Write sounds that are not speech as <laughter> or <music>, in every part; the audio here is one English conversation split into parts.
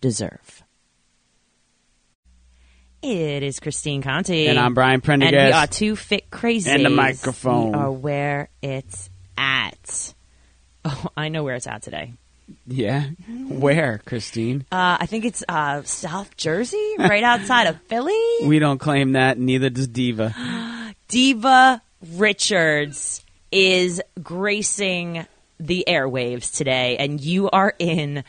deserve? It is Christine Conti. And I'm Brian Prendergast. And we are two fit crazy. And the microphone. We are where it's at. Oh, I know where it's at today. Yeah. Where, Christine? Uh, I think it's uh, South Jersey, right outside of Philly. <laughs> We don't claim that, neither does Diva. <gasps> Diva Richards is gracing the airwaves today, and you are in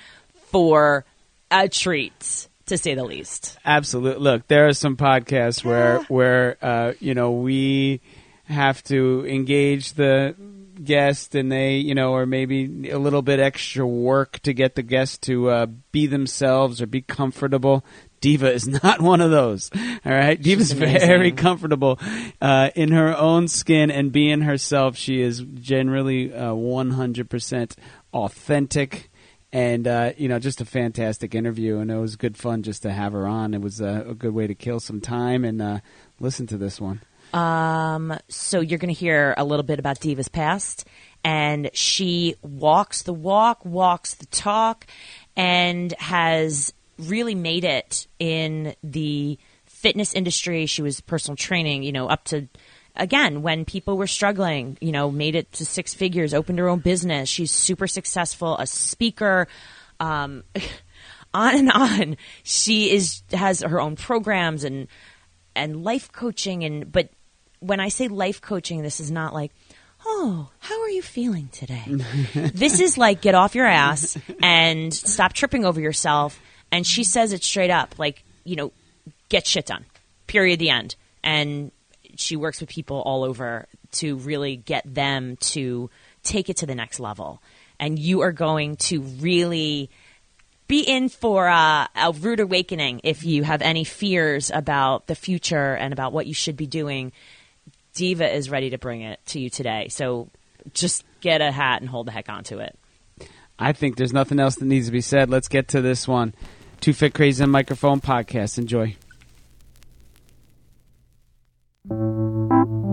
for a treat, to say the least. Absolutely. Look, there are some podcasts where where uh, you know we have to engage the guest and they you know or maybe a little bit extra work to get the guest to uh, be themselves or be comfortable. Diva is <laughs> not one of those all right? Diva's very comfortable uh, in her own skin and being herself. She is generally uh, 100% authentic and uh, you know just a fantastic interview and it was good fun just to have her on it was a, a good way to kill some time and uh, listen to this one um, so you're going to hear a little bit about Diva's past, and she walks the walk, walks the talk, and has really made it in the fitness industry. She was personal training, you know, up to again when people were struggling, you know, made it to six figures, opened her own business. She's super successful, a speaker. Um, <laughs> on and on. She is has her own programs and and life coaching and but when I say life coaching, this is not like, oh, how are you feeling today? <laughs> this is like get off your ass and stop tripping over yourself. And she says it straight up, like, you know, get shit done. Period. The end. And she works with people all over to really get them to take it to the next level. And you are going to really be in for a, a rude awakening if you have any fears about the future and about what you should be doing Diva is ready to bring it to you today. So just get a hat and hold the heck onto it. I think there's nothing else that needs to be said. Let's get to this one. Two Fit Crazy and Microphone podcast. Enjoy. thank you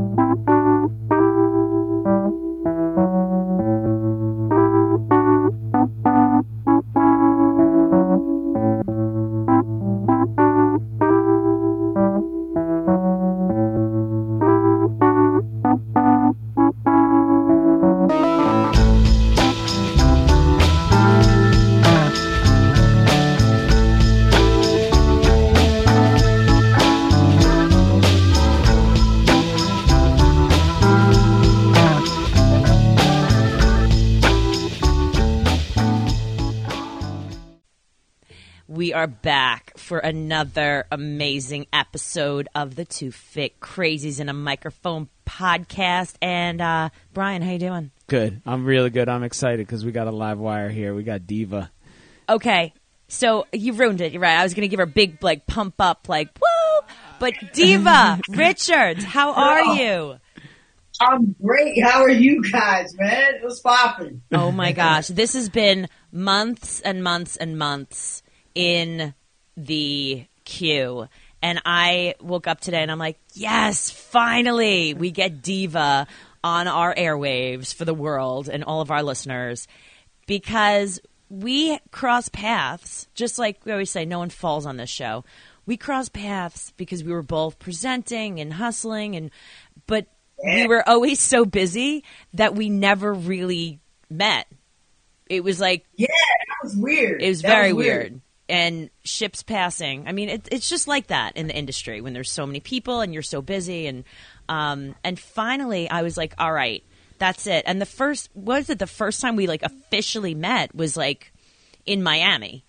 are back for another amazing episode of the Two Fit Crazies in a Microphone podcast. And uh, Brian, how you doing? Good. I'm really good. I'm excited because we got a live wire here. We got Diva. Okay, so you ruined it. You're right. I was going to give her a big like pump up, like woo. But Diva <laughs> Richards, how are you? I'm great. How are you guys, man? It was popping. Oh my gosh, this has been months and months and months in the queue. And I woke up today and I'm like, yes, finally, we get Diva on our airwaves for the world and all of our listeners because we cross paths, just like we always say, no one falls on this show. We cross paths because we were both presenting and hustling and but we were always so busy that we never really met. It was like Yeah, that was weird. it was That very weird. weird. And ships passing. I mean, it, it's just like that in the industry when there's so many people and you're so busy. And um, and finally, I was like, all right, that's it. And the first what was it? The first time we like officially met was like in Miami.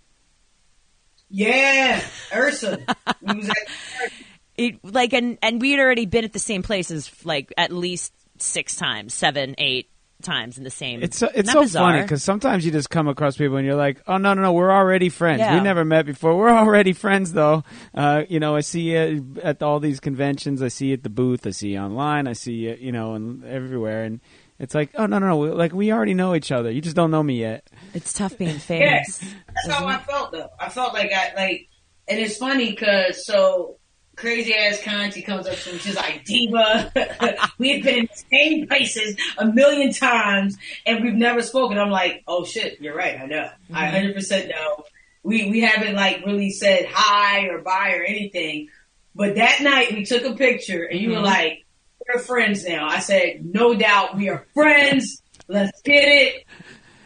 Yeah, IHRSA. We was at- <laughs> It like and and we had already been at the same places like at least six times, seven, eight, times in the same. It's so, it's so bizarre? funny because sometimes you just come across people and you're like, oh no no no, we're already friends. Yeah. We never met before. We're already friends though. Uh, you know, I see you at all these conventions. I see you at the booth. I see you online. I see you, you know, and everywhere. And it's like, oh no no no, like we already know each other. You just don't know me yet. It's tough being Yeah, famous. that's how I felt though. I felt like I like, and it's funny because so crazy ass Conti comes up to me. She's like, Diva, <laughs> we have been in the same places a million times and we've never spoken. I'm like, oh shit, you're right. I know. I 100 percent know. We we haven't like really said hi or bye or anything. But that night we took a picture and you were like, we're friends now. I said, no doubt we are friends. Let's get it.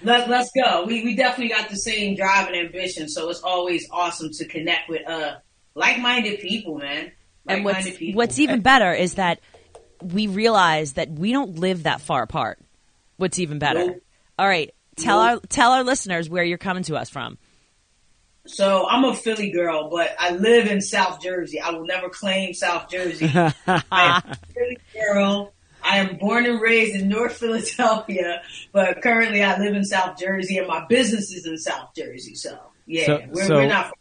Let, let's go. We, we definitely got the same drive and ambition. So it's always awesome to connect with, uh, like-minded people, man. and Like-minded what's people. what's even eh. better is that we realize that we don't live that far apart. What's even better? Nope. All right, tell Nope. our tell our listeners where you're coming to us from. So I'm a Philly girl, but I live in South Jersey. I will never claim South Jersey. <laughs> I am a Philly girl. I am born and raised in North <laughs> Philadelphia, but currently I live in South Jersey and my business is in South Jersey. So yeah, So- we're, so- we're not.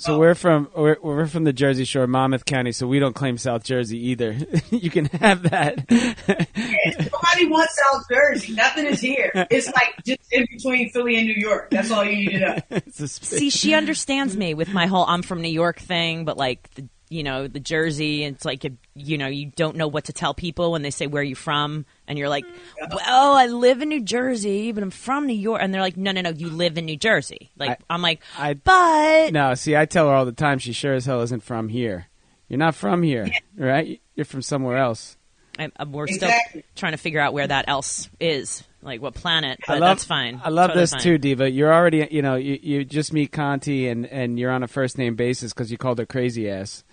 So um, we're from we're, we're from the Jersey Shore, Monmouth County. So we don't claim South Jersey either. <laughs> you can have that. <laughs> Nobody wants South Jersey. Nothing is here. It's like just in between Philly and New York. That's all you need to know. <laughs> It's a sp- See, she understands me with my whole "I'm from New York" thing, but like the you know the Jersey, it's like you, you know you don't know what to tell people when they say where are you from, and you're like, mm-hmm. well, I live in New Jersey, but I'm from New York, and they're like, no, no, no, you live in New Jersey. Like I- I'm like, I- but No, see, I tell her all the time. She sure as hell isn't from here. You're not from here, right? You're from somewhere else. I, we're Exactly. still trying to figure out where that else is, like what planet. But I love, that's fine. I love Totally this fine. too, Diva. You're already, you know, you, you just meet Conti and, and you're on a first name basis because you called her crazy ass.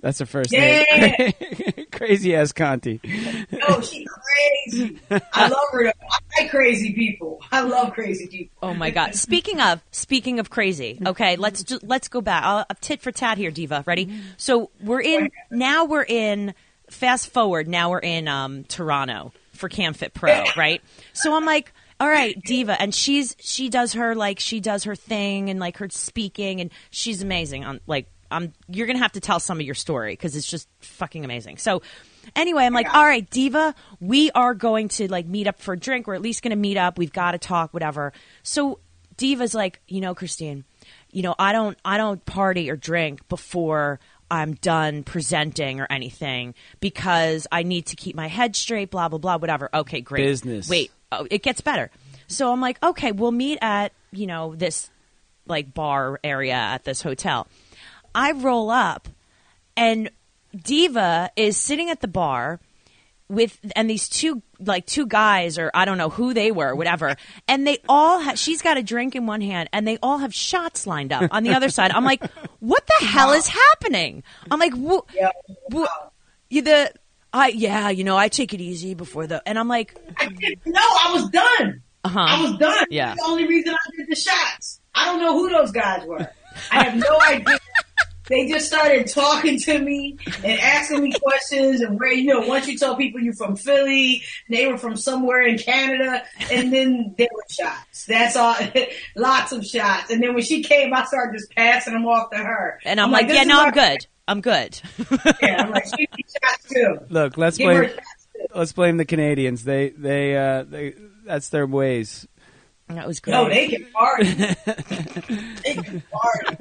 That's her first name. <laughs> crazy ass Conti. No, she crazy. I <laughs> love her. I like crazy people. I love crazy people. Oh my god! Speaking of speaking of crazy, okay, let's ju- let's go back. I'll, I'll tit for tat here, Diva. Ready? So we're in now. We're in. Fast forward. Now we're in um, Toronto for CanFit Pro, right? So I'm like, all right, Diva, and she's she does her like she does her thing and like her speaking, and she's amazing. On like, I'm you're gonna have to tell some of your story because it's just fucking amazing. So. Anyway, I'm like, all right, Diva, we are going to like meet up for a drink. We're at least going to meet up. We've got to talk, whatever. So Diva's like, you know, Christine, you know, I don't, I don't party or drink before I'm done presenting or anything because I need to keep my head straight. Blah blah blah. Whatever. Okay, great. Business. Wait, oh, it gets better. So I'm like, okay, we'll meet at you know this like bar area at this hotel. I roll up and Diva is sitting at the bar with and these two like two guys or I don't know who they were, whatever. And they all have she's got a drink in one hand and they all have shots lined up on the other side. I'm like, what the hell is happening? I'm like, wh- Yeah. wh- you the I yeah, you know, I take it easy before the and I'm like, I know. I was done. uh-huh. I was done. Yeah. That's the only reason I did the shots. I don't know who those guys were. I have no idea. They just started talking to me and asking me questions and where, you know, once you tell people you're from Philly, they were from somewhere in Canada, and then there were shots. That's all. <laughs> Lots of shots. And then when she came, I started just passing them off to her. and I'm, like, this yeah, no, I'm good. I'm good. <laughs> Yeah, I'm like, she needs shots too. Look, let's Give blame shots too. let's blame the Canadians. They they uh they that's their ways. That was great. No, they can party. <laughs> they can party.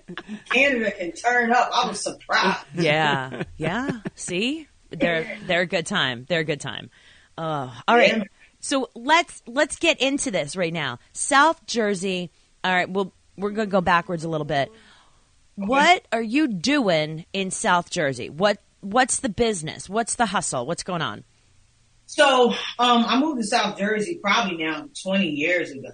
Canada can turn up. I was surprised. yeah, yeah. See, they're they're a good time. They're a good time. Uh, all right. Yeah. So let's let's get into this right now. South Jersey. All right. Well, we're gonna go backwards a little bit. What are you doing in South Jersey? What what's the business? What's the hustle? What's going on? So, um, I moved to South Jersey probably now 20 years ago.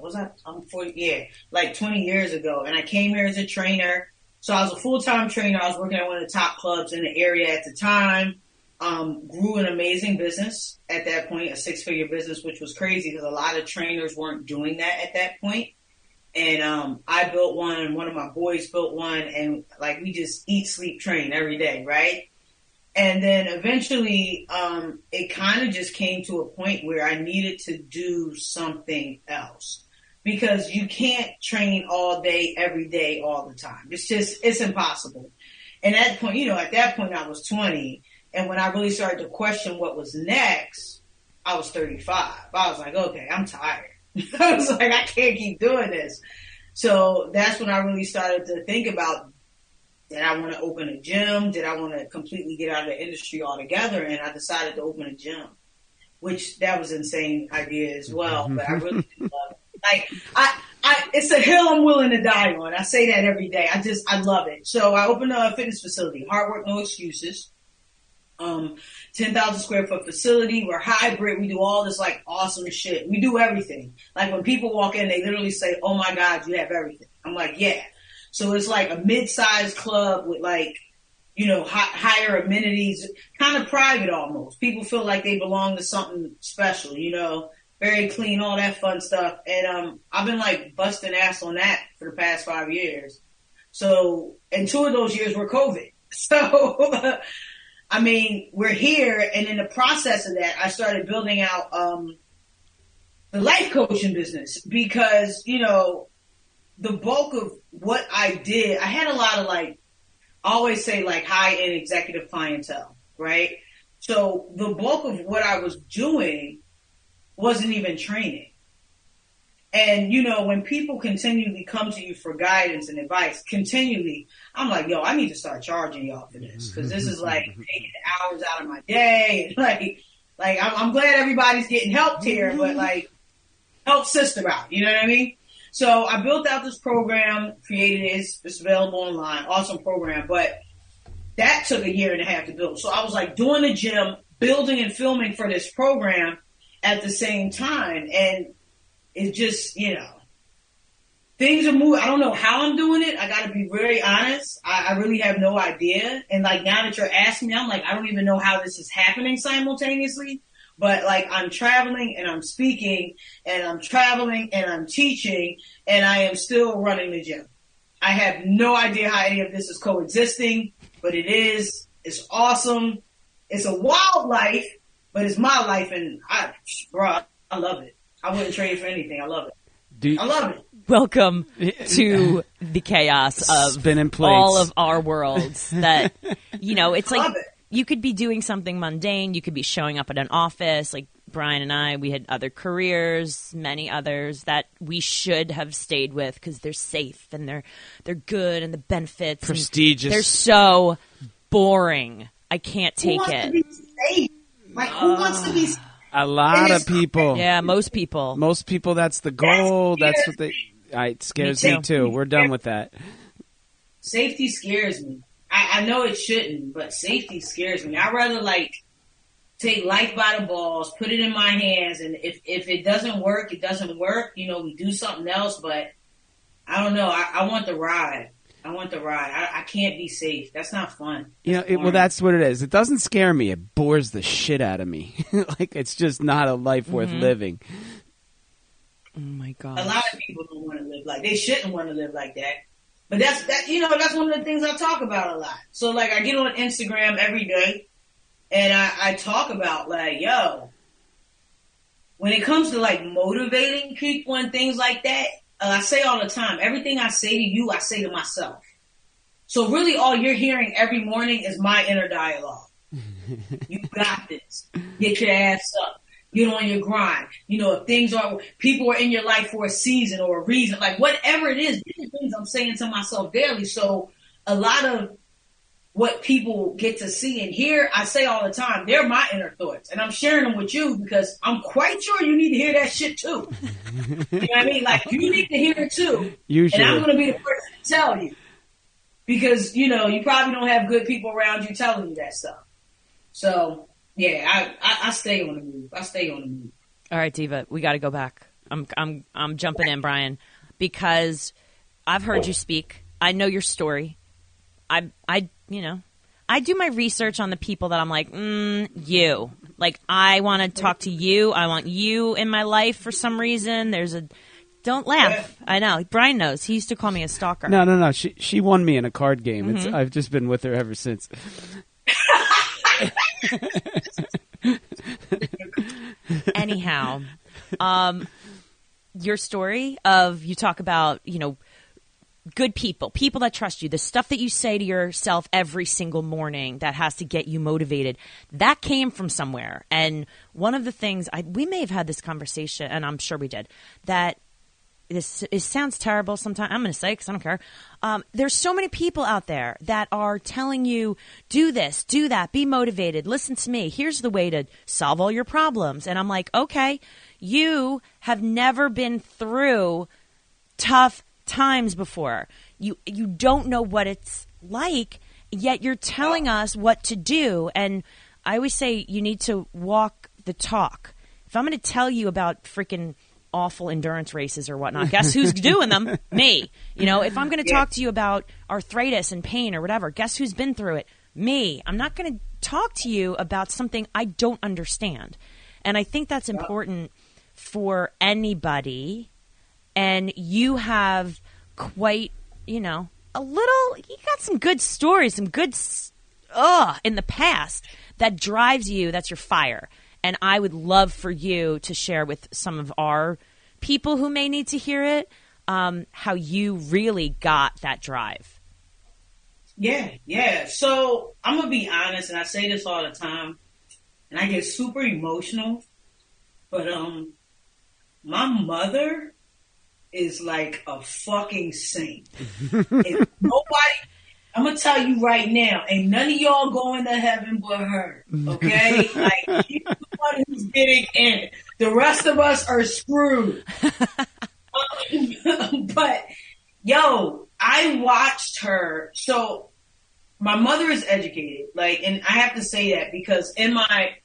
Was I, I'm 40, yeah, like 20 years ago. And I came here as a trainer. So I was a full-time trainer. I was working at one of the top clubs in the area at the time. Um, grew an amazing business at that point, a six-figure business, which was crazy because a lot of trainers weren't doing that at that point. And, um, I built one and one of my boys built one and like we just eat, sleep, train every day, right? And then eventually, um, it kind of just came to a point where I needed to do something else because you can't train all day, every day, all the time. It's just, it's impossible. And at that point, you know, at that point I was 20. And when I really started to question what was next, I was 35. I was like, okay, I'm tired. <laughs> I was like, I can't keep doing this. So that's when I really started to think about did I want to open a gym? Did I want to completely get out of the industry altogether? And I decided to open a gym, which that was an insane idea as well. But I really love it. Like I, I, it's a hill I'm willing to die on. I say that every day. I just, I love it. So I opened a fitness facility. Hard work, no excuses. Um, 10,000 square foot facility. We're hybrid. We do all this like awesome shit. We do everything. Like when people walk in, they literally say, Oh my God, you have everything. I'm like, yeah. So it's like a mid-sized club with like, you know, higher amenities, kind of private almost. People feel like they belong to something special, you know, very clean, all that fun stuff. And, um, I've been like busting ass on that for the past five years. So, and two of those years were COVID. <laughs> So, I mean, we're here and in the process of that, I started building out, um, the life coaching business because, you know, the bulk of what I did, I had a lot of like, I always say like high end executive clientele, right? So the bulk of what I was doing wasn't even training. And you know, when people continually come to you for guidance and advice, continually, I'm like, yo, I need to start charging y'all for this because this is like mm-hmm. taking hours out of my day. <laughs> Like, like I'm, I'm glad everybody's getting helped here, but mm-hmm. like, help sister out. You know what I mean? So I built out this program, created it. It's available online. Awesome program. But that took a year and a half to build. So I was like doing the gym, building and filming for this program at the same time. And it just, you know, things are moving. I don't know how I'm doing it. I got to be very honest. I, I, really have no idea. And like now that you're asking me, I'm like, I don't even know how this is happening simultaneously but like I'm traveling and I'm speaking and I'm traveling and I'm teaching and I am still running the gym. I have no idea how any of this is coexisting, but it is. It's awesome. It's a wild life, but it's my life and I, bro, I love it. I wouldn't trade for anything. I love it. You, I love it. Welcome to the chaos of spinning plates. all of our worlds. That you know, it's <laughs> like it you could be doing something mundane. You could be showing up at an office. Like Brian and I, we had other careers, many others that we should have stayed with because they're safe and they're they're good and the benefits prestigious. They're so boring. I can't take it. Like who uh, wants to be? A lot of people. Yeah, most people. Most people. That's the goal. That's what they. I, it scares me too. me too. We're done with that. Safety scares me. I, I know it shouldn't, but safety scares me. I'd rather like take life by the balls, put it in my hands, and if if it doesn't work, it doesn't work. You know, we do something else. But I don't know. I, I want the ride. I want the ride. I, I can't be safe. That's not fun. That's you know, it, well, that's what it is. It doesn't scare me. It bores the shit out of me. <laughs> like it's just not a life worth mm-hmm. living. Oh my god! A lot of people don't want to live like they shouldn't want to live like that. But that's that you know that's one of the things I talk about a lot. So like I get on Instagram every day, and I, I talk about like yo, when it comes to like motivating people and things like that, uh, I say all the time, everything I say to you, I say to myself. So really, all you're hearing every morning is my inner dialogue. <laughs> you got this. Get your ass up get on your grind. You know, if things are, people are in your life for a season or a reason, like whatever it is, these things I'm saying to myself daily. So a lot of what people get to see and hear, I say all the time, they're my inner thoughts. And I'm sharing them with you because I'm quite sure you need to hear that shit too. <laughs> you know what I mean? Like you need to hear it too. Usually. And I'm going to be the person to tell you. Because, you know, you probably don't have good people around you telling you that stuff. So yeah, I, I, I stay on the move. I stay on the move. All right, Diva, we got to go back. I'm I'm I'm jumping in, Brian, because I've heard you speak. I know your story. I I you know I do my research on the people that I'm like, mm, you. Like I want to talk to you. I want you in my life for some reason. There's a don't laugh. I know. Brian knows. He used to call me a stalker. No, no, no. She she won me in a card game. Mm-hmm. I've just been with her ever since. <laughs> <laughs> Anyhow, um, your story of you talk about you know good people, people that trust you, the stuff that you say to yourself every single morning that has to get you motivated, that came from somewhere. And one of the things I, we may have had this conversation, and I'm sure we did, that this it sounds terrible sometimes. I'm going to say because I don't care. Um, there's so many people out there that are telling you, do this, do that, be motivated, listen to me. Here's the way to solve all your problems. And I'm like, okay, you have never been through tough times before. You you don't know what it's like, yet you're telling us what to do. And I always say you need to walk the talk. If I'm going to tell you about freaking awful endurance races or whatnot, guess who's <laughs> doing them? Me. You know, if I'm going to talk to you about arthritis and pain or whatever, guess who's been through it? Me. I'm not going to talk to you about something I don't understand. And I think that's important for anybody and you have quite, you know, a little. You got some good stories, some good, ugh, in the past that drives you. That's your fire, and I would love for you to share with some of our people who may need to hear it um, how you really got that drive. Yeah, yeah. So I'm gonna be honest, and I say this all the time, and I get super emotional. But um, my mother is like a fucking saint. <laughs> if nobody, I'm gonna tell you right now, ain't none of y'all going to heaven but her. Okay, <laughs> like she's the one who's getting in. The rest of us are screwed. <laughs> <laughs> but yo, I watched her. So my mother is educated, like, and I have to say that because in my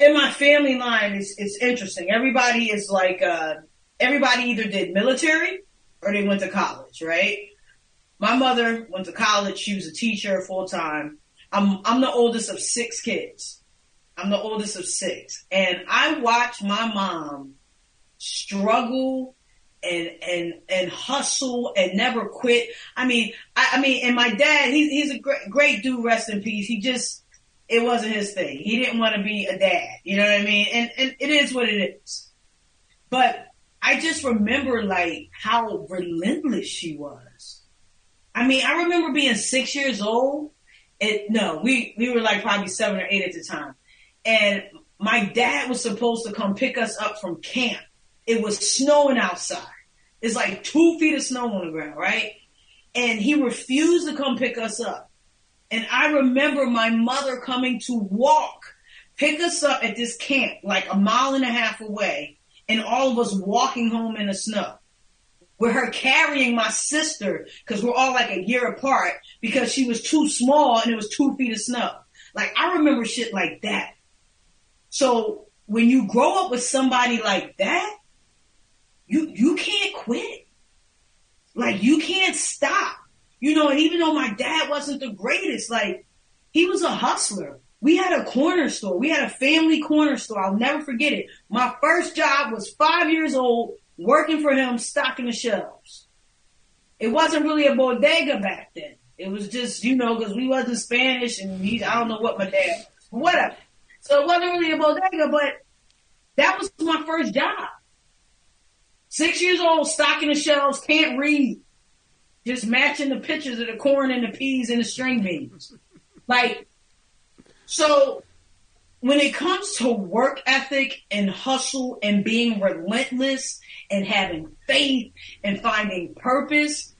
in my family line, it's it's interesting. Everybody is like. uh everybody either did military or they went to college, right? My mother went to college. She was a teacher full time. I'm, I'm the oldest of six kids. I'm the oldest of six. And I watched my mom struggle and, and, and hustle and never quit. I mean, I, I mean, and my dad, he's, he's a great, great dude, rest in peace. He just, it wasn't his thing. He didn't want to be a dad. You know what I mean? And, and it is what it is. But I just remember like how relentless she was. I mean, I remember being six years old. It no, we we were like probably seven or eight at the time, and my dad was supposed to come pick us up from camp. It was snowing outside. It's like two feet of snow on the ground, right? And he refused to come pick us up. And I remember my mother coming to walk, pick us up at this camp, like a mile and a half away, and all of us walking home in the snow. With her carrying my sister, because we're all like a year apart, because she was too small and it was two feet of snow. Like, I remember shit like that. So, when you grow up with somebody like that, you, you can't quit. Like, you can't stop. You know, and even though my dad wasn't the greatest, like, he was a hustler. We had a corner store. We had a family corner store. I'll never forget it. My first job was five years old, working for him, stocking the shelves. It wasn't really a bodega back then. It was just, you know, because we wasn't Spanish and he, I don't know what my dad, was, whatever. So it wasn't really a bodega, but that was my first job. Six years old, stocking the shelves, can't read. Just matching the pictures of the corn and the peas and the string beans. Like, so when it comes to work ethic and hustle and being relentless and having faith and finding purpose,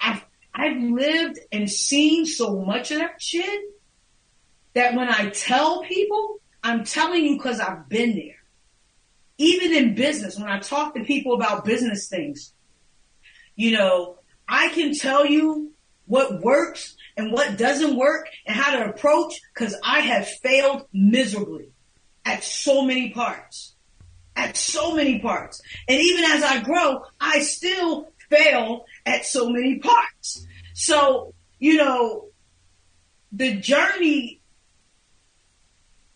I've, I've lived and seen so much of that shit that when I tell people, I'm telling you because I've been there. Even in business, when I talk to people about business things, you know, I can tell you what works and what doesn't work and how to approach because I have failed miserably at so many parts. At so many parts. And even as I grow, I still fail at so many parts. So, you know, the journey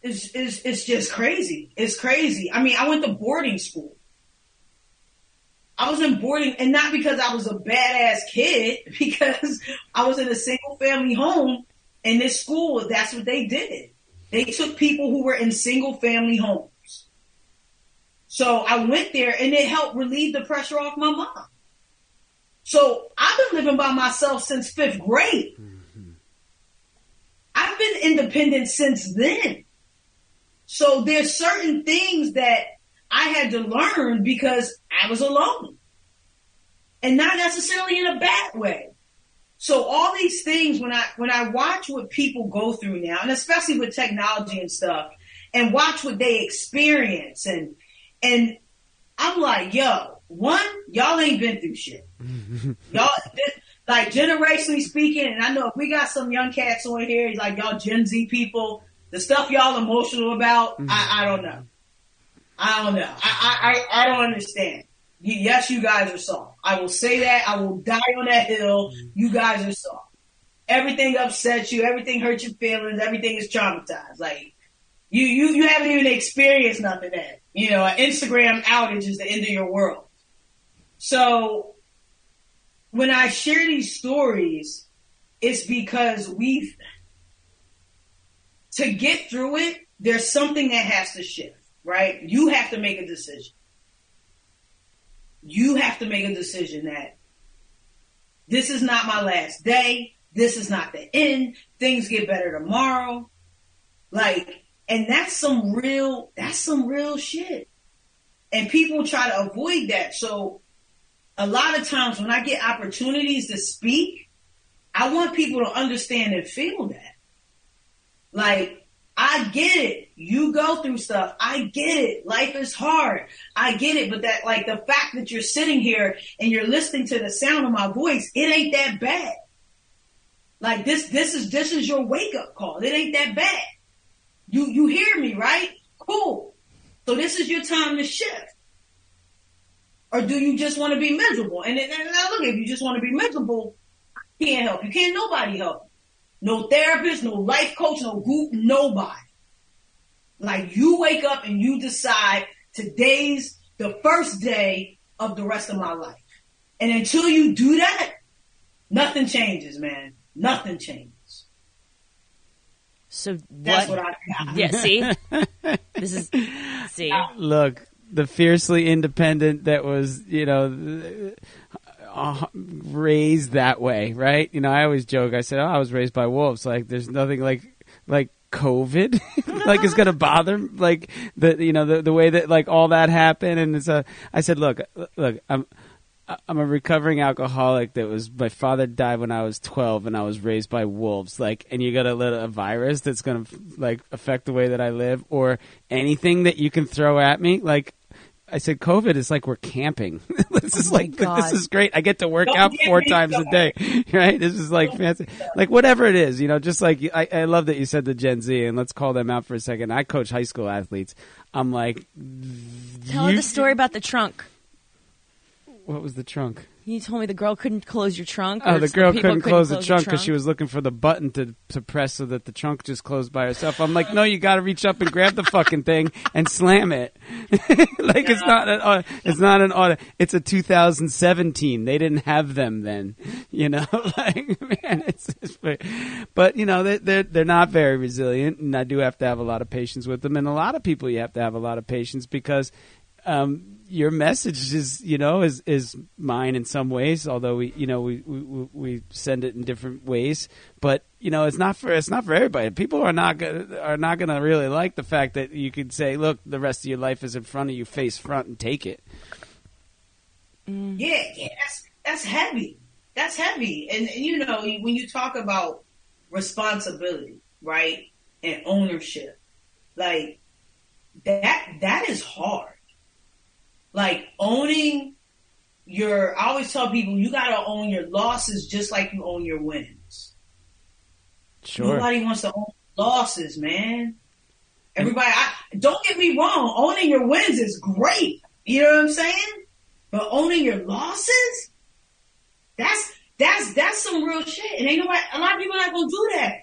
is, is, is just crazy. It's crazy. I mean, I went to boarding school. I was in boarding and not because I was a badass kid, <laughs> because I was in a single family home in this school, that's what they did. They took people who were in single family homes. So I went there and it helped relieve the pressure off my mom. So I've been living by myself since fifth grade. Mm-hmm. I've been independent since then. So there's certain things that I had to learn because I was alone. And not necessarily in a bad way. So all these things when I when I watch what people go through now, and especially with technology and stuff, and watch what they experience and and I'm like, yo, one, y'all ain't been through shit. <laughs> y'all like generationally speaking, and I know if we got some young cats on here, he's like y'all Gen Z people, the stuff y'all emotional about, mm-hmm. I, I don't know. I don't know. I, I, I don't understand. Yes, you guys are soft. I will say that. I will die on that hill. You guys are soft. Everything upsets you. Everything hurts your feelings. Everything is traumatized. Like you, you, you haven't even experienced nothing that, you know, an Instagram outage is the end of your world. So when I share these stories, it's because we've, to get through it, there's something that has to shift, right? You have to make a decision you have to make a decision that this is not my last day. This is not the end. Things get better tomorrow. Like, and that's some real, that's some real shit. And people try to avoid that. So a lot of times when I get opportunities to speak, I want people to understand and feel that. Like, I get it. You go through stuff. I get it. Life is hard. I get it. But that, like, the fact that you're sitting here and you're listening to the sound of my voice, it ain't that bad. Like this, this is, this is your wake up call. It ain't that bad. You, you hear me, right? Cool. So this is your time to shift. Or do you just want to be miserable? And, and now look, if you just want to be miserable, I can't help you. Can't nobody help you no therapist, no life coach, no group, nobody. Like you wake up and you decide today's the first day of the rest of my life. And until you do that, nothing changes, man. Nothing changes. So that's what, what I got. Yeah, see? <laughs> this is see. Look, the fiercely independent that was, you know, uh, raised that way, right? You know, I always joke. I said, "Oh, I was raised by wolves." Like, there's nothing like like COVID, <laughs> like it's gonna bother like the you know the the way that like all that happened. And it's a. I said, "Look, look, I'm." I'm a recovering alcoholic that was my father died when I was 12 and I was raised by wolves like and you got to let a virus that's going to like affect the way that I live or anything that you can throw at me like I said, COVID is like we're camping. <laughs> this is oh like this is great. I get to work Don't out four times a day, <laughs> right? This is like fancy. Like whatever it is, you know. Just like I, I love that you said the Gen Z, and let's call them out for a second. I coach high school athletes. I'm like, tell her the story about the trunk. What was the trunk? You told me the girl couldn't close your trunk. Oh, the girl couldn't, couldn't, close, the trunk because she was looking for the button to, to press so that the trunk just closed by herself. I'm like, no, you got to reach up and grab the fucking thing and slam it. <laughs> like it's not an it's not an auto. It's a 2017. They didn't have them then. You know, <laughs> like man, it's, it's but you know they they're they're not very resilient, and I do have to have a lot of patience with them. And a lot of people, you have to have a lot of patience because um, your message is you know is is mine in some ways although we you know we, we we send it in different ways. But you know it's not for it's not for everybody. People are not gonna, are not going to really like the fact that you could say look the rest of your life is in front of you face front and take it. Mm. yeah yeah that's that's heavy. That's heavy. And, and you know when you talk about responsibility right and ownership like that that is hard like owning your, I always tell people you gotta own your losses just like you own your wins. Sure. Nobody wants to own losses, man. Everybody, I, don't get me wrong, owning your wins is great. You know what I'm saying? But owning your losses, that's, that's, that's some real shit. And ain't nobody, a lot of people not gonna do that.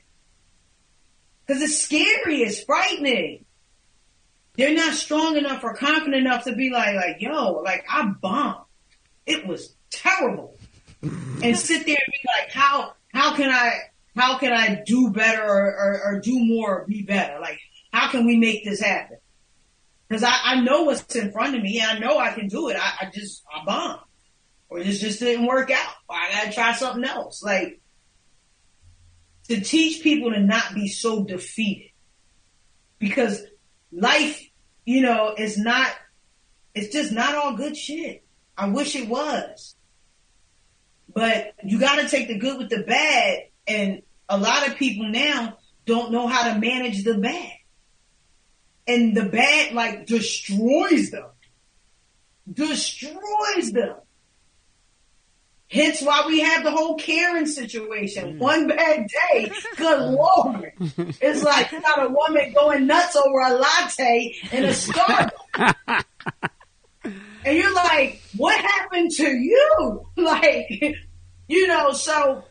Cause it's scary, it's frightening they're not strong enough or confident enough to be like, like, yo, like I bombed. It was terrible. and <laughs> sit there and be like, how, how can I, how can I do better or, or, or do more or be better? Like, how can we make this happen? Because I, I know what's in front of me. and I know I can do it. I, I just, I bombed. Or this just didn't work out. Or I gotta try something else. Like, to teach people to not be so defeated. Because life, you know, it's not, it's just not all good shit. I wish it was. But you gotta take the good with the bad. And a lot of people now don't know how to manage the bad. And the bad like destroys them. Destroys them. Hence why we have the whole Karen situation. Mm. One bad day, good lord. It's like you got a woman going nuts over a latte in a Starbucks. <laughs> and you're like, what happened to you? <laughs> Like, you know, so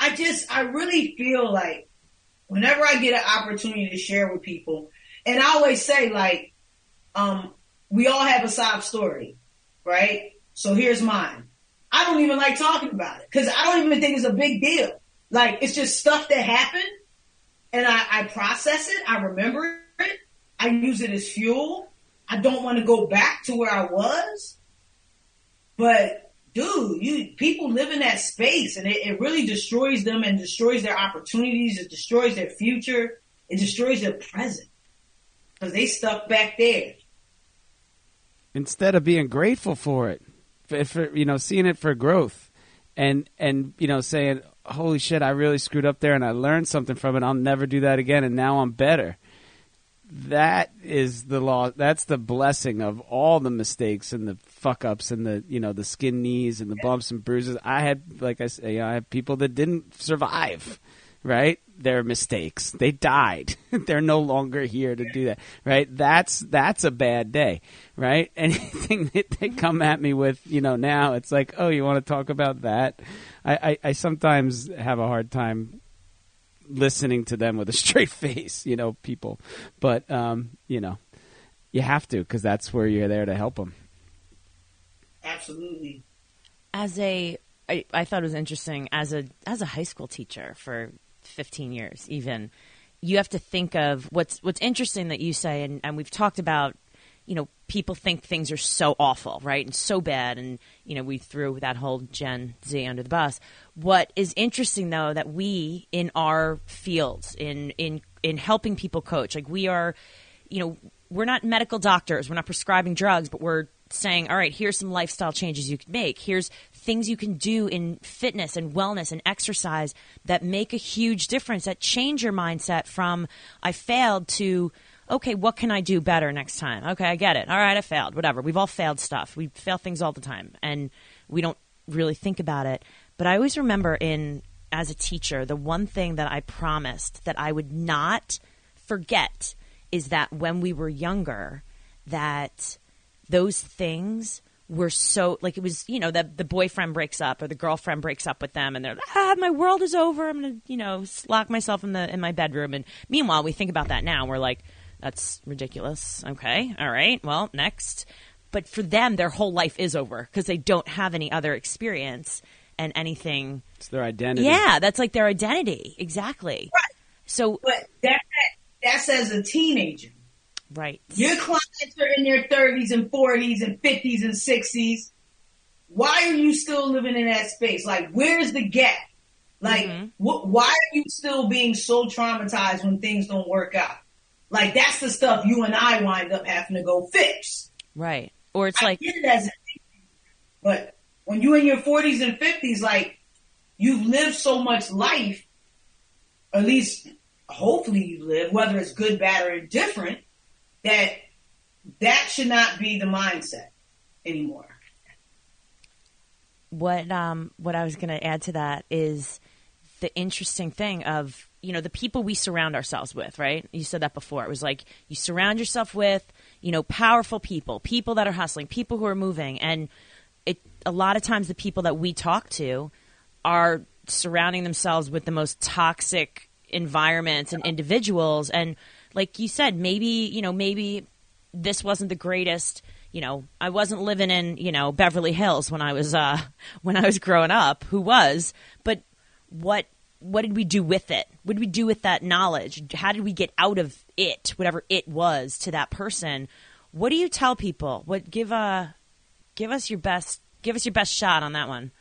I just, I really feel like whenever I get an opportunity to share with people, and I always say like, um, we all have a sob story, right? So here's mine. I don't even like talking about it because I don't even think it's a big deal. Like it's just stuff that happened and I, I process it. I remember it. I use it as fuel. I don't want to go back to where I was, but dude, you people live in that space and it, it really destroys them and destroys their opportunities. It destroys their future. It destroys their present because they stuck back there. Instead of being grateful for it, for, you know, seeing it for growth, and and you know, saying, "Holy shit, I really screwed up there, and I learned something from it. I'll never do that again, and now I'm better." That is the law. That's the blessing of all the mistakes and the fuck ups and the you know the skin knees and the bumps and bruises. I had, like I say, I have people that didn't survive right? Their mistakes. They died. <laughs> They're no longer here to do that, right? That's that's a bad day, right? <laughs> Anything that they come at me with, you know, now it's like, oh, you want to talk about that? I, I, I sometimes have a hard time listening to them with a <laughs> straight face, you know, people. But um, you know, you have to because that's where you're there to help them. Absolutely. As a I, I thought it was interesting as a as a high school teacher for 15 years even you have to think of what's what's interesting that you say and, and we've talked about you know people think things are so awful right and so bad and you know we threw that whole gen z under the bus what is interesting though that we in our fields in in in helping people coach like we are you know we're not medical doctors we're not prescribing drugs but we're saying, all right, here's some lifestyle changes you can make. Here's things you can do in fitness and wellness and exercise that make a huge difference, that change your mindset from I failed to okay, what can I do better next time? Okay, I get it. All right, I failed. Whatever. We've all failed stuff. We fail things all the time and we don't really think about it. But I always remember in as a teacher, the one thing that I promised that I would not forget is that when we were younger, that those things were so like it was you know the the boyfriend breaks up or the girlfriend breaks up with them and they're like ah my world is over. I'm gonna you know lock myself in the in my bedroom. And meanwhile we think about that now we're like that's ridiculous. Okay. All right. Well next. But for them their whole life is over because they don't have any other experience and anything. It's their identity. Yeah. That's like their identity. Exactly. Right. So but that that's as a teenager Right. Your clients are in their 30s and 40s and 50s and 60s. Why are you still living in that space? Like, where's the gap? Like, mm-hmm. wh- why are you still being so traumatized when things don't work out? Like, that's the stuff you and I wind up having to go fix. Right. Or it's I like, it as a, but when you're in your 40s and 50s, like, you've lived so much life, at least hopefully you live, whether it's good, bad, or indifferent, that that should not be the mindset anymore. What um what I was going to add to that is the interesting thing of you know the people we surround ourselves with right? You said that before. It was like you surround yourself with you know powerful people people that are hustling people who are moving. And it a lot of times the people that we talk to are surrounding themselves with the most toxic environments and individuals. And like you said, maybe, you know, maybe this wasn't the greatest you know, I wasn't living in, you know, Beverly Hills when I was uh <laughs> when I was growing up, who was, but what what did we do with it? What did we do with that knowledge? How did we get out of it, whatever it was, to that person? What do you tell people? What give a give us your best give us your best shot on that one.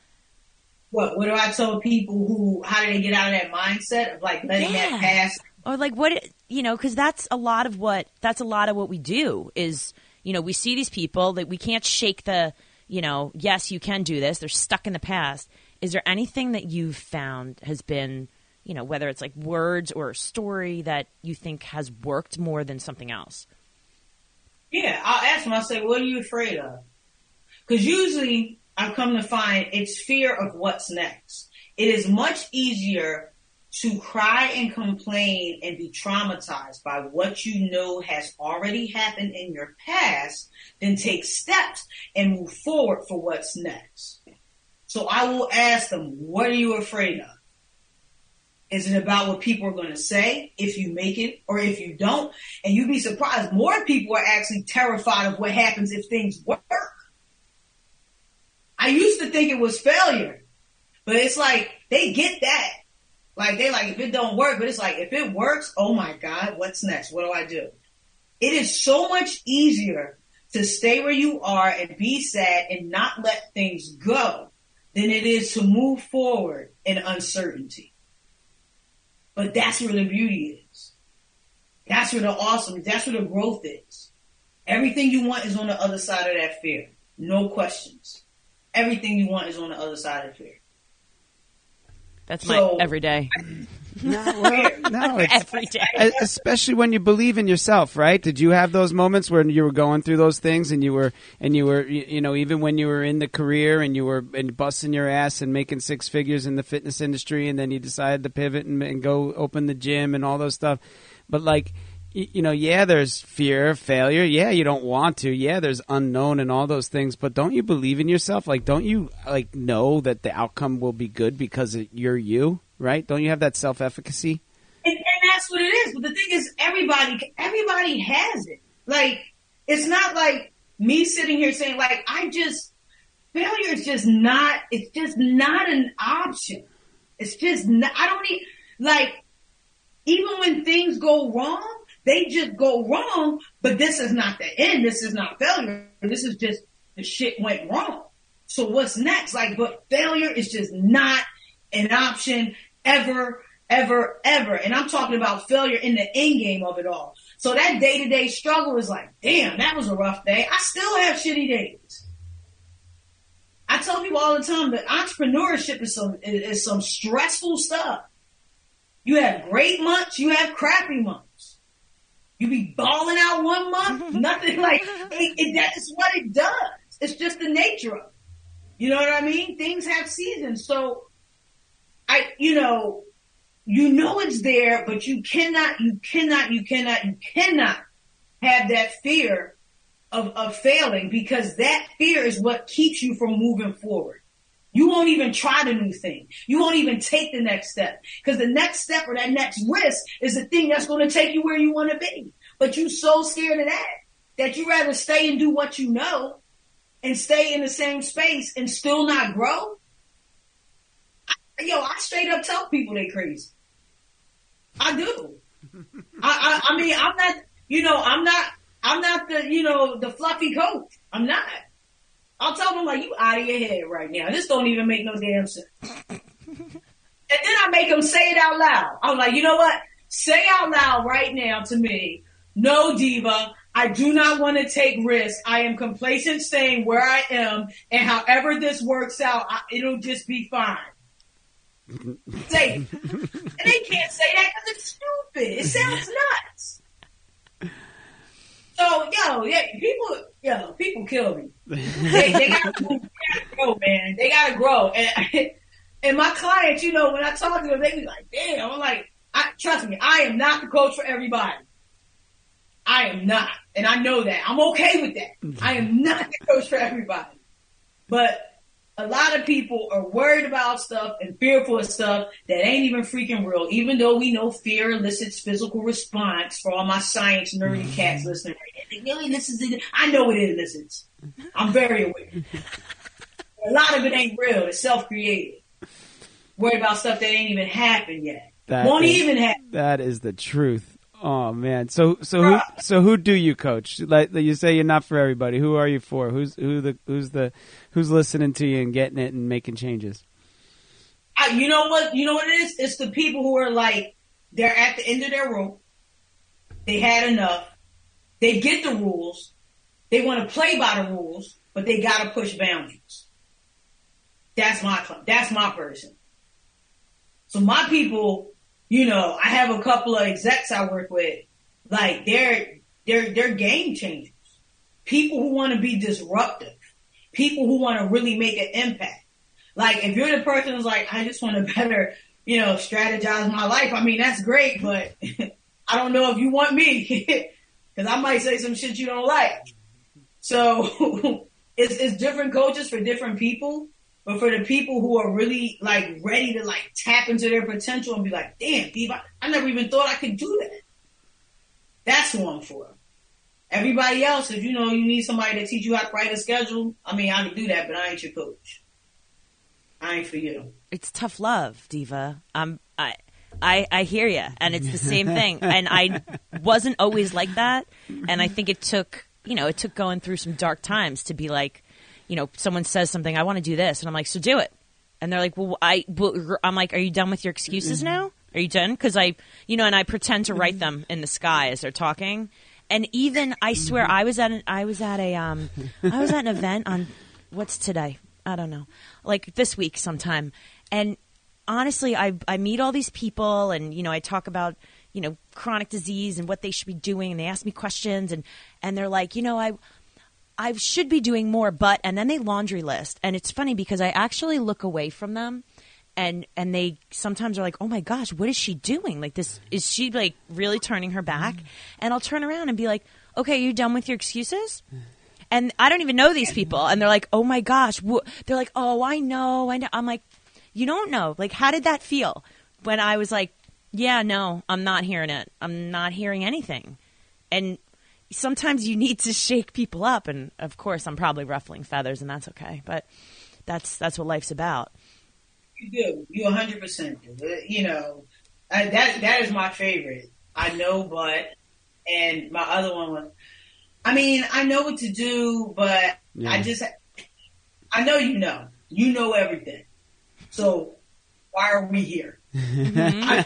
What what do I tell people who how do they get out of that mindset of like letting Yeah. that pass? Or like what you know because that's a lot of what that's a lot of what we do is you know we see these people that we can't shake the you know yes you can do this they're stuck in the past is there anything that you've found has been you know whether it's like words or a story that you think has worked more than something else Yeah, I'll ask them. I'll say, "What are you afraid of?" Because usually I've come to find it's fear of what's next. It is much easier to cry and complain and be traumatized by what you know has already happened in your past then take steps and move forward for what's next. So I will ask them, what are you afraid of? Is it about what people are going to say if you make it or if you don't? And you'd be surprised. More people are actually terrified of what happens if things work. I used to think it was failure, but it's like they get that. Like they like if it don't work, but it's like if it works, oh my God, what's next? What do I do? It is so much easier to stay where you are and be sad and not let things go than it is to move forward in uncertainty. But that's where the beauty is. That's where the awesome, that's where the growth is. Everything you want is on the other side of that fear. No questions. Everything you want is on the other side of fear. That's So- my every day. No, well, <laughs> no, every day. <laughs> Especially when you believe in yourself, right? Did you have those moments where you were going through those things and you were and you were you you know even when you were in the career and you were and busting your ass and making six figures in the fitness industry and then you decided to pivot and, and go open the gym and all those stuff, but like y- you know, yeah, there's fear of failure. Yeah, you don't want to. Yeah, there's unknown and all those things. But don't you believe in yourself? Like, don't you like know that the outcome will be good because you're you, right? Don't you have that self efficacy? And, and that's what it is. But the thing is, everybody, everybody has it. Like, it's not like me sitting here saying, like, I just, failure is just not, it's just not an option. It's just not, I don't need, like, even when things go wrong, they just go wrong, but this is not the end. This is not failure. This is just the shit went wrong. So what's next? Like, but failure is just not an option ever, ever, ever. And I'm talking about failure in the end game of it all. So that day to day struggle is like, damn, that was a rough day. I still have shitty days. I tell people all the time that entrepreneurship is some is, is some stressful stuff. You have great months, you have crappy months. You be balling out one month, <laughs> nothing like it, it, that's what it does. It's just the nature of it. You know what I mean? Things have seasons, so I, you know, you know it's there, but you cannot, you cannot, you cannot, you cannot have that fear of, of failing because that fear is what keeps you from moving forward. You won't even try the new thing. You won't even take the next step because the next step or that next risk is the thing that's going to take you where you want to be. But you so scared of that that you rather stay and do what you know and stay in the same space and still not grow. I, yo, I straight up tell people they crazy. I do. I, I, I mean, I'm not, you know, I'm not, I'm not the, you know, the fluffy coat. I'm not. I'll tell them like, you out of your head right now. This don't even make no damn sense. <laughs> and then I make them say it out loud. I'm like, you know what? Say out loud right now to me, no diva, I do not want to take risks. I am complacent staying where I am and however this works out, I, it'll just be fine. <laughs> say it. And they can't say that because it's stupid. It sounds nuts. So, yo, yeah, people, yo, people kill me. <laughs> They, they gotta, they gotta grow, man. They gotta grow. And, <laughs> and my clients, you know, when I talk to them, they be like, damn, I'm like, I, trust me, I am not the coach for everybody. I am not. And I know that. I'm okay with that. <laughs> I am not the coach for everybody. But a lot of people are worried about stuff and fearful of stuff that ain't even freaking real, even though we know fear elicits physical response for all my science nerdy mm-hmm. cats listening really elicits it. I know it elicits. I'm very aware. a lot of it ain't real. It's self-created. worried about stuff that ain't even happened yet. That Won't is- even happen. That is the truth. Oh man. So so who so who do you coach? Like you say, you're not for everybody. Who are you for? Who's who the who's the who's listening to you and getting it and making changes? I, you know what? You know what it is? It's the people who are like, they're at the end of their rope. They had enough. They get the rules. They want to play by the rules, but they got to push boundaries. That's my club. That's my person. So my people, you know, I have a couple of execs I work with. Like they're they're they're game changers. People who want to be disruptive. People who want to really make an impact. Like if you're the person who's like, I just want to <laughs> better, you know, strategize my life. I mean, that's great, but <laughs> I don't know if you want me <laughs> because I might say some shit you don't like. So it's it's different coaches for different people, but for the people who are really like ready to like tap into their potential and be like, damn, Steve, I, I never even thought I could do that. That's who I'm for. Everybody else, if you know you need somebody to teach you how to write a schedule, I mean, I can do that, but I ain't your coach. I ain't for you. it's tough love, diva. Um, I, I, I hear you, and it's the same thing. <laughs> And I wasn't always like that, and I think it took, you know, it took going through some dark times to be like, you know, someone says something, I want to do this, and I'm like, so do it. And they're like, well, I, well, I'm like, are you done with your excuses mm-hmm. now? Are you done? Because I, you know, and I pretend to write mm-hmm. them in the sky as they're talking. And even, I swear, mm-hmm. I was at, an, I was at a, um, I was at an event on, what's today? I don't know, like this week sometime, and honestly, I I meet all these people, and you know, I talk about you know chronic disease and what they should be doing, and they ask me questions, and and they're like, you know, I I should be doing more, but and then they laundry list, and it's funny because I actually look away from them. And and they sometimes are like, oh my gosh, what is she doing? Like this, is she like really turning her back? Mm. And I'll turn around and be like, okay, you done with your excuses? and I don't even know these people, and they're like, "Oh my gosh!" wh-" They're like, "Oh, I know, I know." I'm like, "You don't know. Like, how did that feel when I was like, yeah, no, I'm not hearing it. I'm not hearing anything." And sometimes you need to shake people up, and of course, I'm probably ruffling feathers, and that's okay. But that's that's what life's about. You do. You 100% do. Uh, You know, I, that that is my favorite. I know, but and my other one was. I mean, I know what to do, but Yeah. I just. I know you know. You know everything. So why are we here? <laughs> I,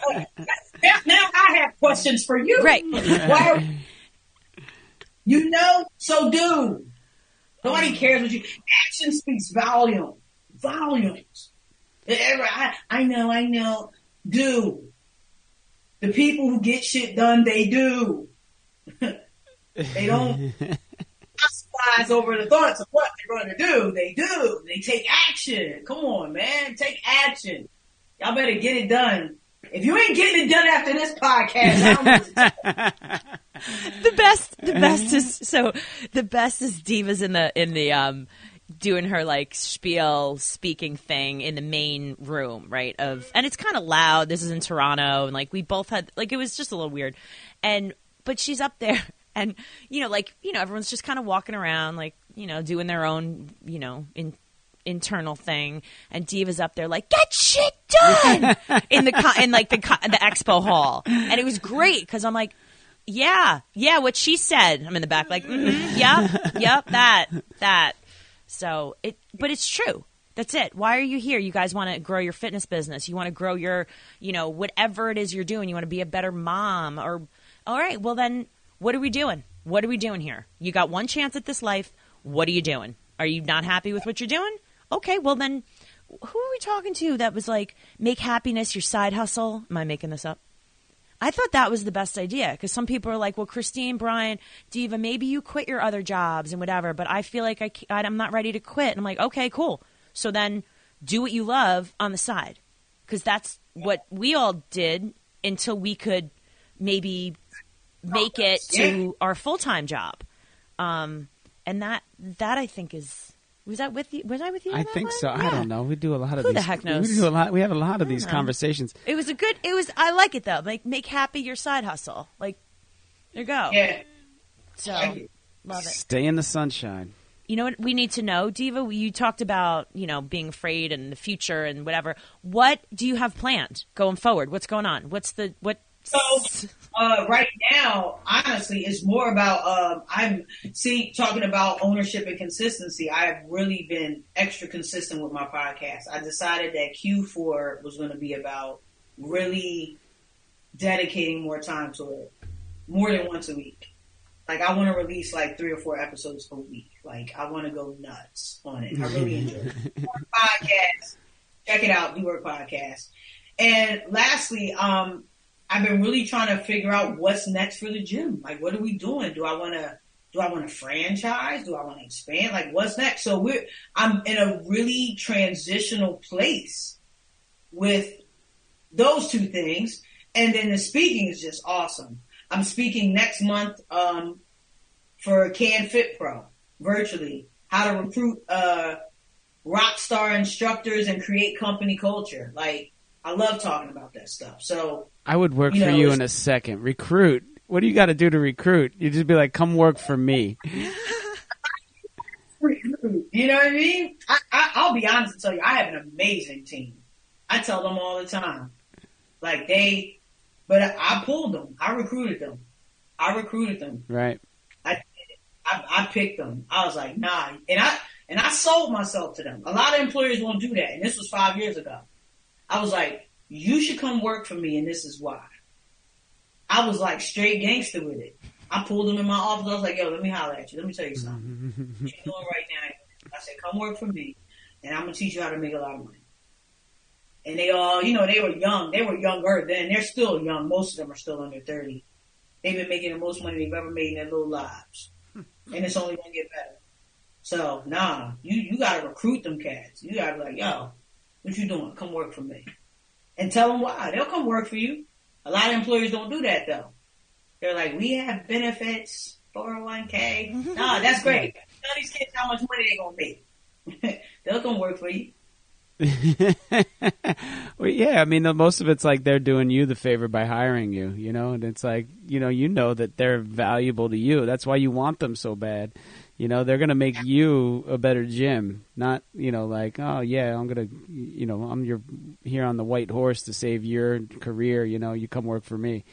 now, now I have questions for you. Right. Why? You know, so do. Nobody mm. cares what you. Action speaks volume. Volumes. I, I know, I know. Do. The people who get shit done, they do. they don't <laughs> flies over the thoughts of what they're going to do. They do. They take action. Come on, man. Take action. Y'all better get it done. If you ain't getting it done after this podcast, I don't know what to tell you. the best the best is so the best is divas in the in the um doing her like spiel speaking thing in the main room right of and it's kind of loud this is in toronto and like we both had like it was just a little weird and but she's up there <laughs> and you know like you know everyone's just kind of walking around like you know doing their own you know in internal thing and diva's up there like get shit done <laughs> in the co- in like the co- the expo hall and it was great because i'm like yeah, yeah, what she said. I'm in the back, like, mm-hmm, yep, yep, that, that. So it, but it's true. That's it. Why are you here? You guys want to grow your fitness business. You want to grow your, you know, whatever it is you're doing. You want to be a better mom or, all right, well then, what are we doing? What are we doing here? You got one chance at this life. What are you doing? Are you not happy with what you're doing? Okay, well then, who are we talking to that was like, make happiness your side hustle? Am I making this up? I thought that was the best idea because some people are like, well, Christine, Brian, Diva, maybe you quit your other jobs and whatever, but I feel like I, I'm not ready to quit. And I'm like, okay, cool. So then do what you love on the side because that's what we all did until we could maybe make it to our full time job. Um, and that, that I think is, was that with you? Was I with you? I think one? so. I don't know. We do a lot of Who the these. heck knows? We do a lot. We have a lot of these know. conversations. It was a good, it was, I like it though. Like, make happy your side hustle. Like, there you go. Yeah. So, Like love it. Stay in the sunshine. You know what we need to know, Diva? You talked about, you know, being afraid and the future and whatever. What do you have planned going forward? What's going on? What's the what So uh, right now, honestly, it's more about um, I'm see talking about ownership and consistency. I have really been extra consistent with my podcast. I decided that Q4 was going to be about really dedicating more time to it, more than once a week. Like I want to release like three or four episodes per week. Like I want to go nuts on it. I really <laughs> enjoy it. podcast. Check it out, Do Work Podcast. And lastly, um, I've been really trying to figure out what's next for the gym. Like, what are we doing? Do I want to, do I want to franchise? Do I want to expand? Like, what's next? So we're, I'm in a really transitional place with those two things. And then the speaking is just awesome. I'm speaking next month, um, for CanFit Pro virtually, how to recruit, uh, rock star instructors and create company culture. Like, I love talking about that stuff. So I would work You for know, you it's- in a second. Recruit. What do you got to do to recruit? You just be like, come work for me. <laughs> You know what I mean? I, I, I'll be honest and tell you, I have an amazing team. I tell them all the time. Like they, but I, I pulled them. I recruited them. I recruited them. Right. I, I, I picked them. I was like, nah. And I, and I sold myself to them. A lot of employers won't do that. And this was five years ago. I was like, you should come work for me and this is why. I was like straight gangster with it. I pulled them in my office. I was like, yo, let me holler at you. Let me tell you something. Mm-hmm. what you doing right now? I said, come work for me, and I'm gonna teach you how to make a lot of money. And they all, you know, they were young. They were younger then. They're still young. Most of them are still under 30. They've been making the most money they've ever made in their little lives, and it's only gonna get better. So, nah, you you gotta recruit them cats. You gotta be like, yo, what you doing? Come work for me, and tell them why. They'll come work for you. A lot of employers don't do that though. They're like, we have benefits, 401k. <laughs> Nah, that's great. Tell these kids how much money they're gonna make. <laughs> They'll come work for you. <laughs> well, yeah, I mean, most of it's like they're doing you the favor by hiring you, you know, and it's like, you know, you know that they're valuable to you. That's why you want them so bad. You know, they're going to make you a better gym, not, you know, like, oh, yeah, I'm going to, you know, I'm your here on the white horse to save your career, you know, you come work for me.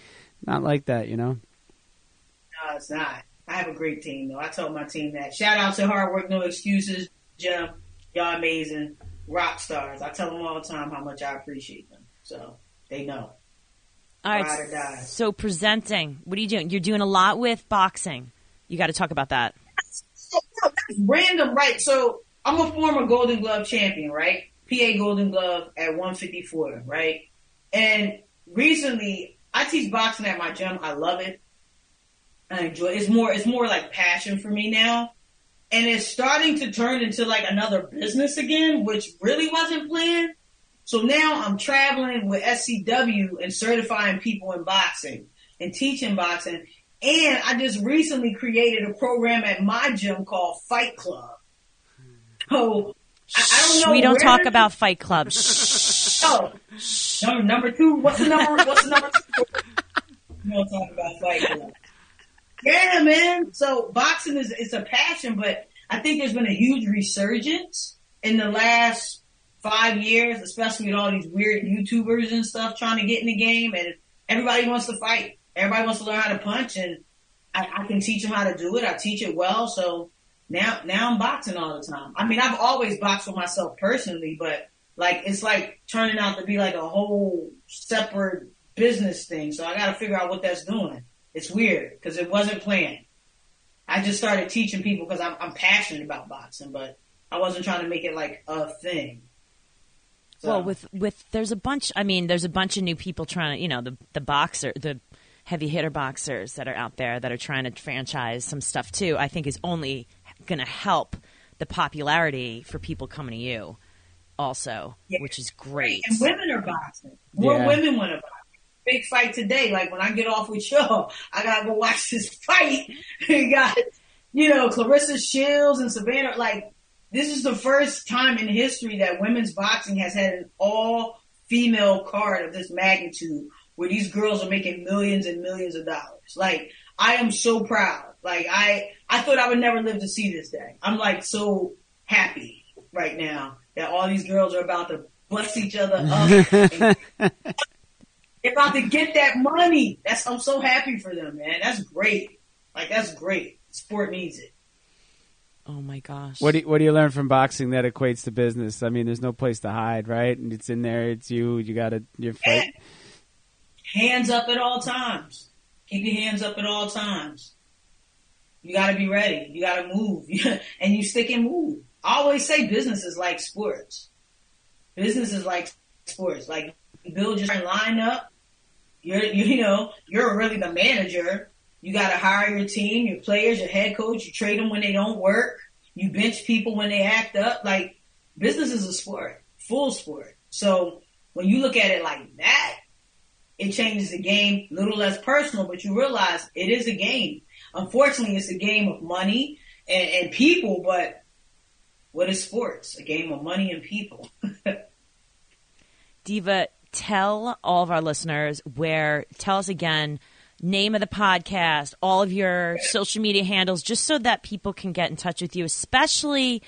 Not like that, you know. No, it's not. I have a great team though. I told my team that. Shout out to Hard Work No Excuses, Gym. Y'all amazing. Rock stars. I tell them all the time how much I appreciate them. So they know. All right. Ride or die. So presenting, what are you doing? You're doing a lot with boxing. You got to talk about that. So, no, that's random, right? So I'm a former Golden Glove champion, right? PA Golden Glove at 154, right? And recently, I teach boxing at my gym. I love it. I enjoy. It's more. It's more like passion for me now, and it's starting to turn into like another business again, which really wasn't planned. So now I'm traveling with SCW and certifying people in boxing and teaching boxing. And I just recently created a program at my gym called Fight Club. So I, I don't know. we don't talk to- about Fight Club. <laughs> Oh, number, number two. What's the number? What's the number? Two? We don't talk about Fight Club. Yeah, man. So boxing is it's a passion, but I think there's been a huge resurgence in the last five years, especially with all these weird YouTubers and stuff trying to get in the game, and everybody wants to fight. Everybody wants to learn how to punch, and I, I can teach them how to do it. I teach it well, so now now I'm boxing all the time. I mean, I've always boxed for myself personally, but like it's like turning out to be like a whole separate business thing. So I got to figure out what that's doing. It's weird because it wasn't planned. I just started teaching people because I'm, I'm passionate about boxing, but I wasn't trying to make it like a thing. So- Well, with with there's a bunch. I mean, there's a bunch of new people trying to, you know, the the boxer, the heavy hitter boxers that are out there that are trying to franchise some stuff too. I think is only going to help the popularity for people coming to you, also, Yeah. which is great. And women are boxing. More Yeah. women want to box. Big fight today. Like when I get off with y'all, I gotta go watch <laughs> this fight. you got, you know, Claressa Shields and Savannah. Like this is the first time in history that women's boxing has had an all female card of this magnitude where these girls are making millions and millions of dollars. Like I am so proud. Like I, I thought I would never live to see this day. I'm like so happy right now that all these girls are about to bust each other up. <laughs> They're about to get that money. That's I'm so happy for them, man. That's great. Like that's great. Sport needs it. Oh my gosh. What do you, what do you learn from boxing that equates to business? I mean, there's no place to hide, right? And it's in there. It's you. You got to your fight. Hands up at all times. Keep your hands up at all times. You got to be ready. You got to move, <laughs> and you stick and move. I always say business is like sports. Business is like sports. Like you build your lineup. You're you, <laughs> you know you're really the manager. You got to hire your team, your players, your head coach. You trade them when they don't work. You bench people when they act up. Like business is a sport, full sport. So when you look at it like that, it changes the game. A little less personal, but you realize it is a game. Unfortunately, it's a game of money and, and people, but what is sports? A game of money and people. <laughs> Diva, tell all of our listeners where, tell us again, name of the podcast, all of your social media handles, just so that people can get in touch with you, especially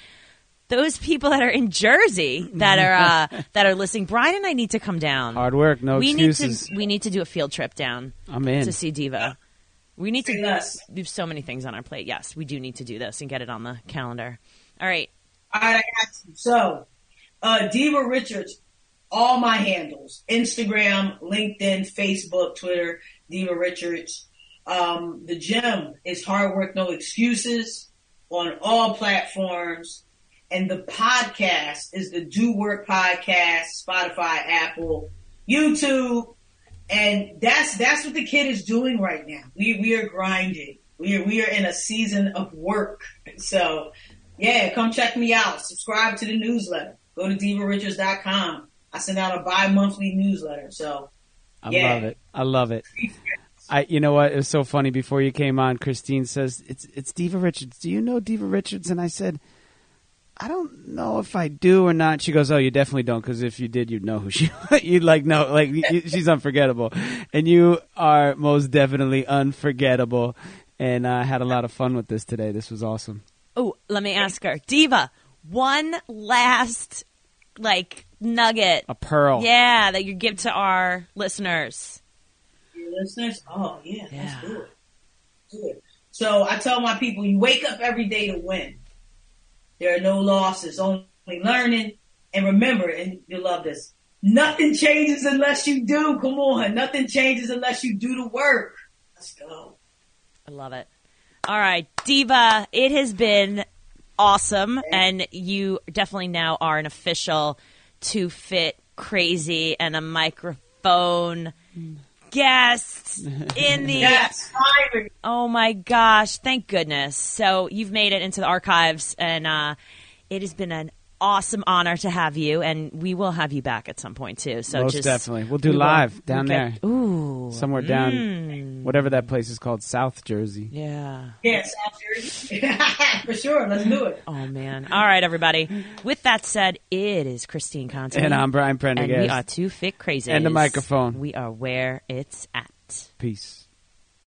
those people that are in Jersey that are uh, <laughs> that are listening. Brian and I need to come down. Hard work, no we excuses. need to we need to do a field trip down I'm in. to see Diva. We need to Yes. do so many things on our plate. Yes, we do need to do this and get it on the calendar. All right. All right, I got you. So, uh, Diva Richards, all my handles, Instagram, LinkedIn, Facebook, Twitter, Diva Richards. Um, the gym is hard work, no excuses on all platforms. And the podcast is the Do Work Podcast, Spotify, Apple, YouTube. And that's, that's what the kid is doing right now. We, we are grinding. We are, we are in a season of work. So, yeah, come check me out. Subscribe to the newsletter. Go to divarichards.com. I send out a bi-monthly newsletter. So, I Yeah. love it. I love it. I, you know what? It was so funny. Before you came on, Christine says it's it's Diva Richards. Do you know Diva Richards? And I said, I don't know if I do or not. She goes, Oh, you definitely don't, because if you did, you'd know who she. <laughs> you'd like know, like she's unforgettable, and you are most definitely unforgettable. And I had a lot of fun with this today. This was awesome. Oh, let me ask her, Diva. One last like nugget, A pearl. yeah, that you give to our listeners. your listeners, oh, yeah, Yeah. let's do it. Do it. So, I tell my people, you wake up every day to win. There are no losses, only learning. And remember, and you'll love this, nothing changes unless you do. Come on. Nothing changes unless you do the work. Let's go. I love it. All right, Diva, it has been awesome, and you definitely now are an official two fit crazy and a microphone mm. Guest in the Yes. Oh my gosh! Thank goodness. So you've made it into the archives, and uh, it has been an awesome honor to have you, and we will have you back at some point too. So Most just definitely. We'll do we will- live down we'll get- there. Ooh, Somewhere down, Mm. whatever that place is called, South Jersey. yeah. Yeah, South Jersey. <laughs> For sure. Let's do it. Oh man! All right, everybody. With that said, it is Christine Conte, And I'm Brian and we are two fit crazy, And the microphone. We are where it's at. Peace.